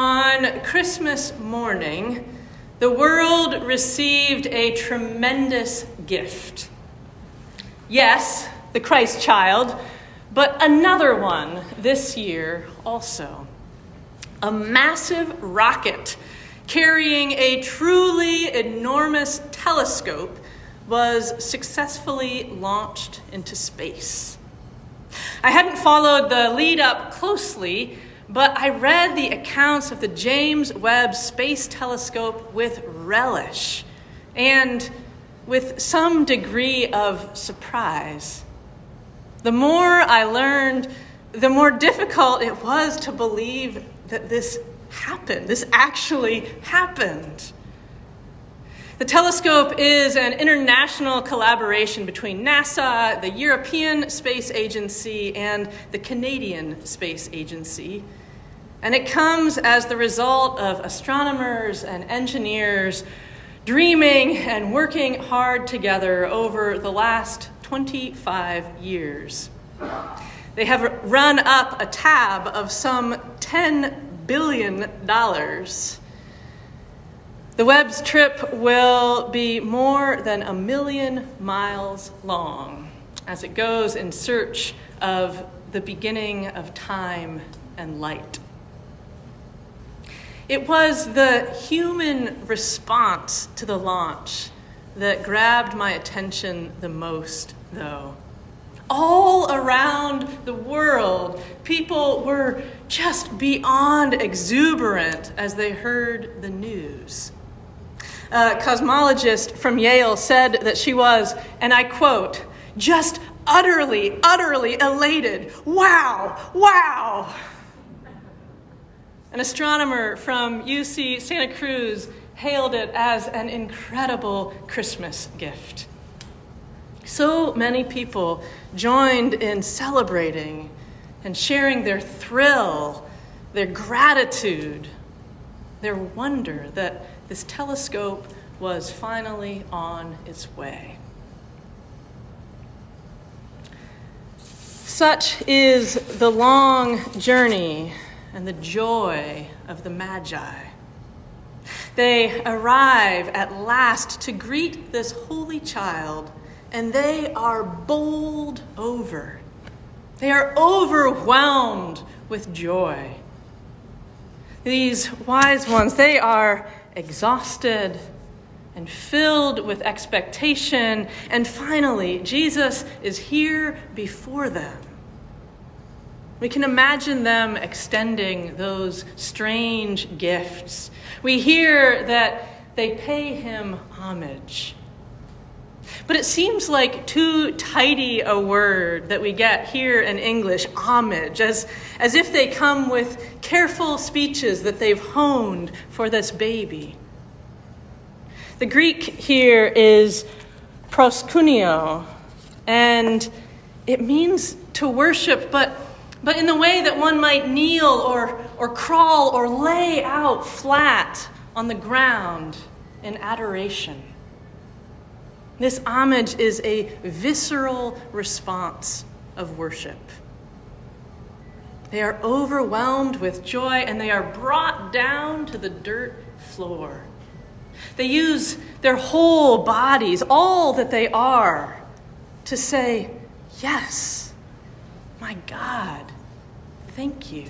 On Christmas morning, the world received a tremendous gift. Yes, the Christ child, but another one this year also. A massive rocket carrying a truly enormous telescope was successfully launched into space. I hadn't followed the lead up closely, but I read the accounts of the James Webb Space Telescope with relish and with some degree of surprise. The more I learned, the more difficult it was to believe that this happened. This actually happened. The telescope is an international collaboration between NASA, the European Space Agency, and the Canadian Space Agency. And it comes as the result of astronomers and engineers dreaming and working hard together over the last 25 years. They have run up a tab of some $10 billion the Webb's trip will be more than a million miles long as it goes in search of the beginning of time and light. It was the human response to the launch that grabbed my attention the most, though. All around the world, people were just beyond exuberant as they heard the news a cosmologist from Yale said that she was, and I quote, just utterly, utterly elated. Wow, wow. An astronomer from UC Santa Cruz hailed it as an incredible Christmas gift. So many people joined in celebrating and sharing their thrill, their gratitude, their wonder that this telescope was finally on its way. Such is the long journey and the joy of the Magi. They arrive at last to greet this holy child, and they are bowled over. They are overwhelmed with joy. These wise ones, they are exhausted and filled with expectation. And finally, Jesus is here before them. We can imagine them extending those strange gifts. We hear that they pay him homage. But it seems like too tidy a word that we get here in English, homage, as, as if they come with careful speeches that they've honed for this baby. The Greek here is proskuneo, and it means to worship, but, but in the way that one might kneel or, or crawl or lay out flat on the ground in adoration. This homage is a visceral response of worship. They are overwhelmed with joy and they are brought down to the dirt floor. They use their whole bodies, all that they are, to say, Yes, my God, thank you.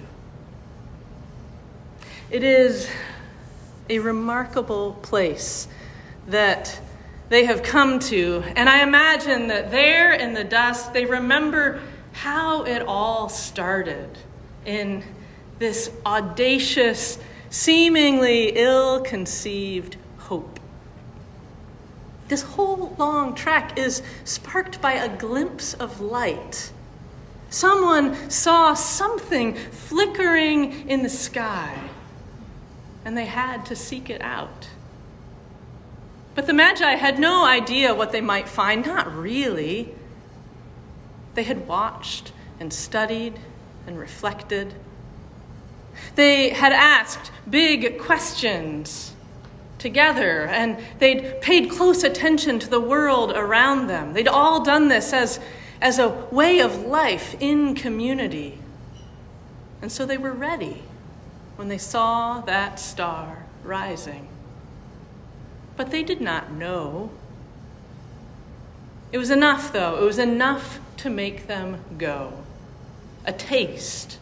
It is a remarkable place that they have come to. And I imagine that there in the dust, they remember how it all started in this audacious, seemingly ill conceived hope. This whole long track is sparked by a glimpse of light. Someone saw something flickering in the sky, and they had to seek it out. But the Magi had no idea what they might find, not really. They had watched and studied and reflected. They had asked big questions together and they'd paid close attention to the world around them. They'd all done this as, as a way of life in community. And so they were ready. when they saw that star rising. But they did not know. It was enough, though. It was enough to make them go. A taste,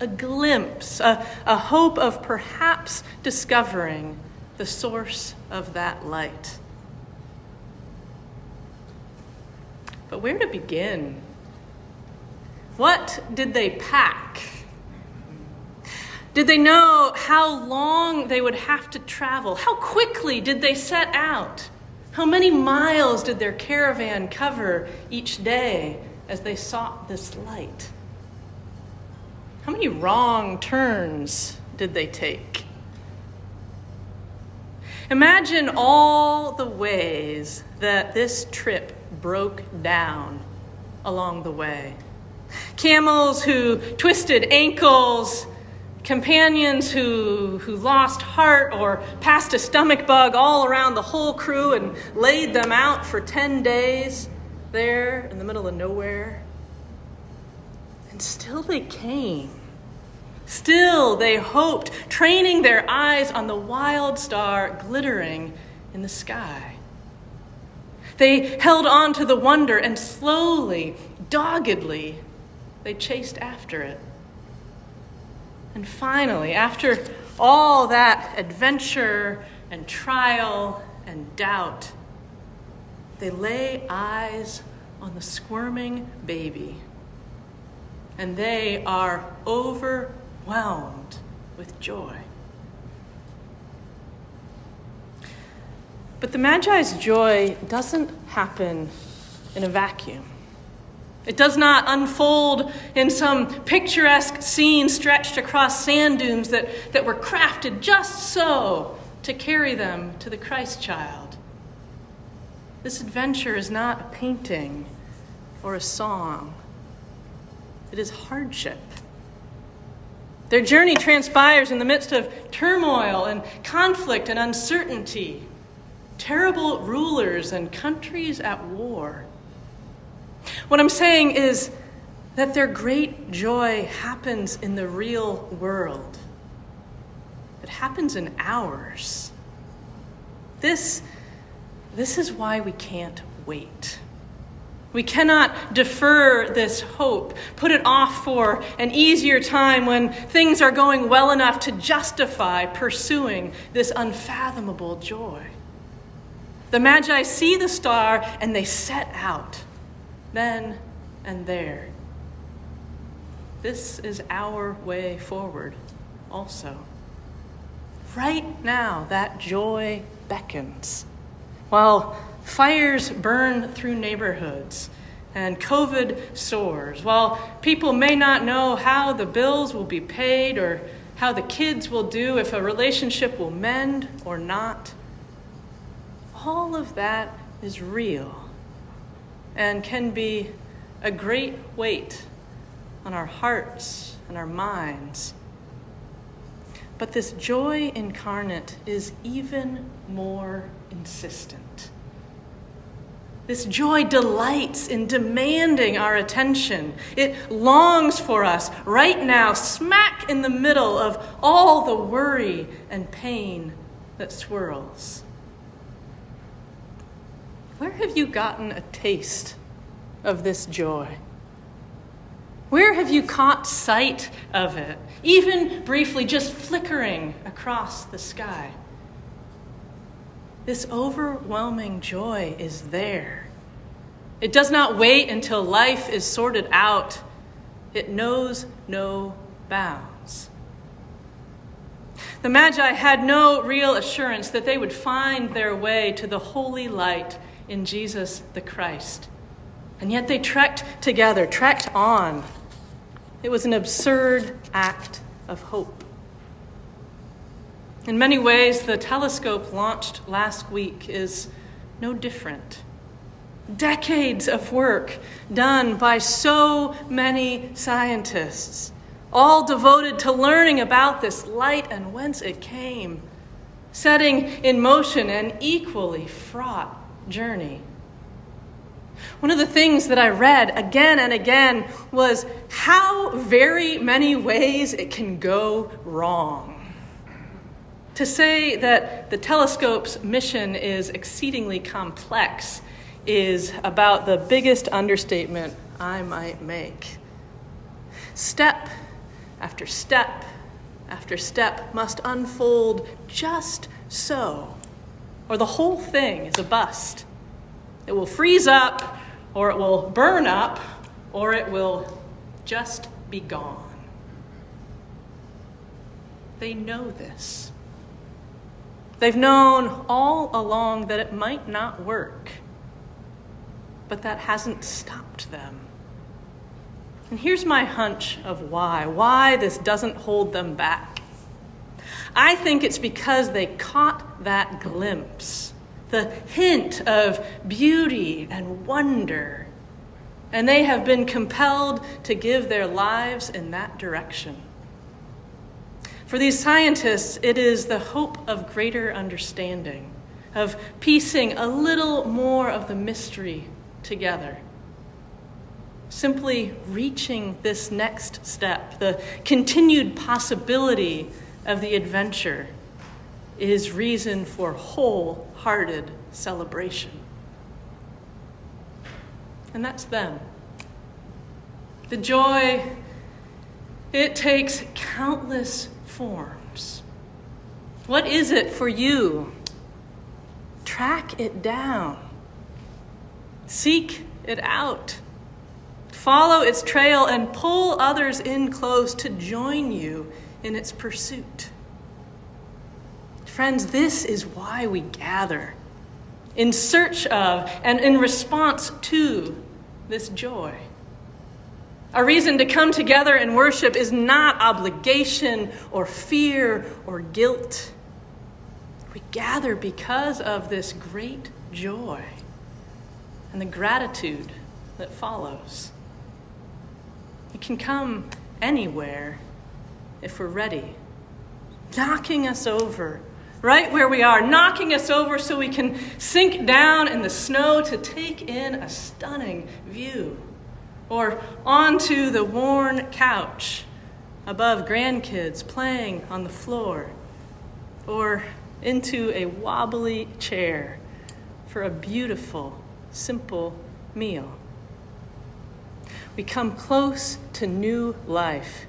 a glimpse, a, a hope of perhaps discovering the source of that light. But where to begin? What did they pack? Did they know how long they would have to travel? How quickly did they set out? How many miles did their caravan cover each day as they sought this light? How many wrong turns did they take? Imagine all the ways that this trip broke down along the way. Camels who twisted ankles, companions who, who lost heart or passed a stomach bug all around the whole crew and laid them out for 10 days there in the middle of nowhere. And still they came. Still they hoped, training their eyes on the wild star glittering in the sky. They held on to the wonder and slowly, doggedly, they chased after it. And finally, after all that adventure and trial and doubt, they lay eyes on the squirming baby. And they are overwhelmed with joy. But the Magi's joy doesn't happen in a vacuum. It does not unfold in some picturesque scene stretched across sand dunes that, that were crafted just so to carry them to the Christ child. This adventure is not a painting or a song, it is hardship. Their journey transpires in the midst of turmoil and conflict and uncertainty, terrible rulers and countries at war. What I'm saying is that their great joy happens in the real world, it happens in ours. This, this is why we can't wait. We cannot defer this hope, put it off for an easier time when things are going well enough to justify pursuing this unfathomable joy. The Magi see the star and they set out then and there. This is our way forward also. Right now, that joy beckons. While fires burn through neighborhoods and COVID soars, while people may not know how the bills will be paid or how the kids will do, if a relationship will mend or not, all of that is real and can be a great weight on our hearts and our minds. But this joy incarnate is even more insistent. This joy delights in demanding our attention. It longs for us right now, smack in the middle of all the worry and pain that swirls. Where have you gotten a taste of this joy? Where have you caught sight of it, even briefly, just flickering across the sky? This overwhelming joy is there. It does not wait until life is sorted out, it knows no bounds. The Magi had no real assurance that they would find their way to the holy light in Jesus the Christ. And yet they trekked together, trekked on. It was an absurd act of hope. In many ways, the telescope launched last week is no different. Decades of work done by so many scientists, all devoted to learning about this light and whence it came, setting in motion an equally fraught journey. One of the things that I read again and again was how very many ways it can go wrong. To say that the telescope's mission is exceedingly complex is about the biggest understatement I might make. Step after step after step must unfold just so, or the whole thing is a bust. It will freeze up, or it will burn up, or it will just be gone. They know this. They've known all along that it might not work, but that hasn't stopped them. And here's my hunch of why why this doesn't hold them back. I think it's because they caught that glimpse, the hint of beauty and wonder, and they have been compelled to give their lives in that direction. For these scientists, it is the hope of greater understanding, of piecing a little more of the mystery together. Simply reaching this next step, the continued possibility of the adventure, is reason for wholehearted celebration. And that's them. The joy, it takes countless forms. What is it for you? Track it down. Seek it out. Follow its trail and pull others in close to join you in its pursuit. Friends, this is why we gather in search of and in response to this joy. Our reason to come together and worship is not obligation or fear or guilt. We gather because of this great joy and the gratitude that follows. It can come anywhere if we're ready, knocking us over right where we are, knocking us over so we can sink down in the snow to take in a stunning view. Or onto the worn couch above grandkids playing on the floor, or into a wobbly chair for a beautiful, simple meal. We come close to new life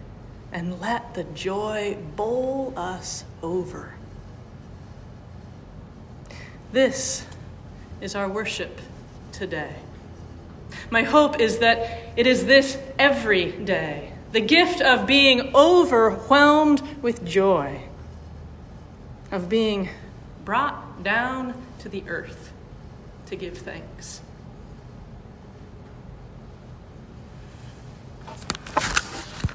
and let the joy bowl us over. This is our worship today. My hope is that it is this every day the gift of being overwhelmed with joy, of being brought down to the earth to give thanks.